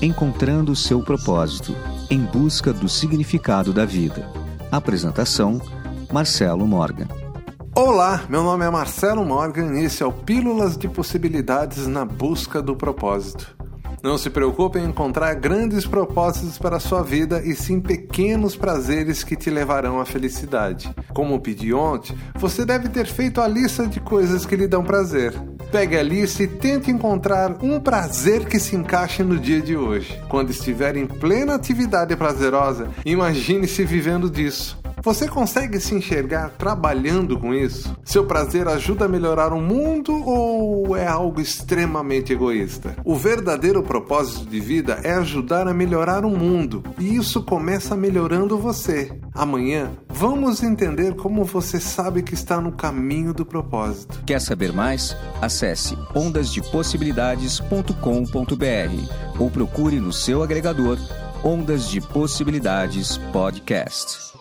Encontrando seu propósito, em busca do significado da vida. Apresentação: Marcelo Morgan. Olá, meu nome é Marcelo Morgan e esse é o Pílulas de Possibilidades na Busca do Propósito. Não se preocupe em encontrar grandes propósitos para a sua vida e sim pequenos prazeres que te levarão à felicidade. Como pedi ontem, você deve ter feito a lista de coisas que lhe dão prazer. Pegue a lista e tente encontrar um prazer que se encaixe no dia de hoje. Quando estiver em plena atividade prazerosa, imagine-se vivendo disso. Você consegue se enxergar trabalhando com isso? Seu prazer ajuda a melhorar o mundo ou é algo extremamente egoísta? O verdadeiro propósito de vida é ajudar a melhorar o mundo e isso começa melhorando você. Amanhã vamos entender como você sabe que está no caminho do propósito. Quer saber mais? Acesse ondasdepossibilidades.com.br ou procure no seu agregador Ondas de Possibilidades Podcast.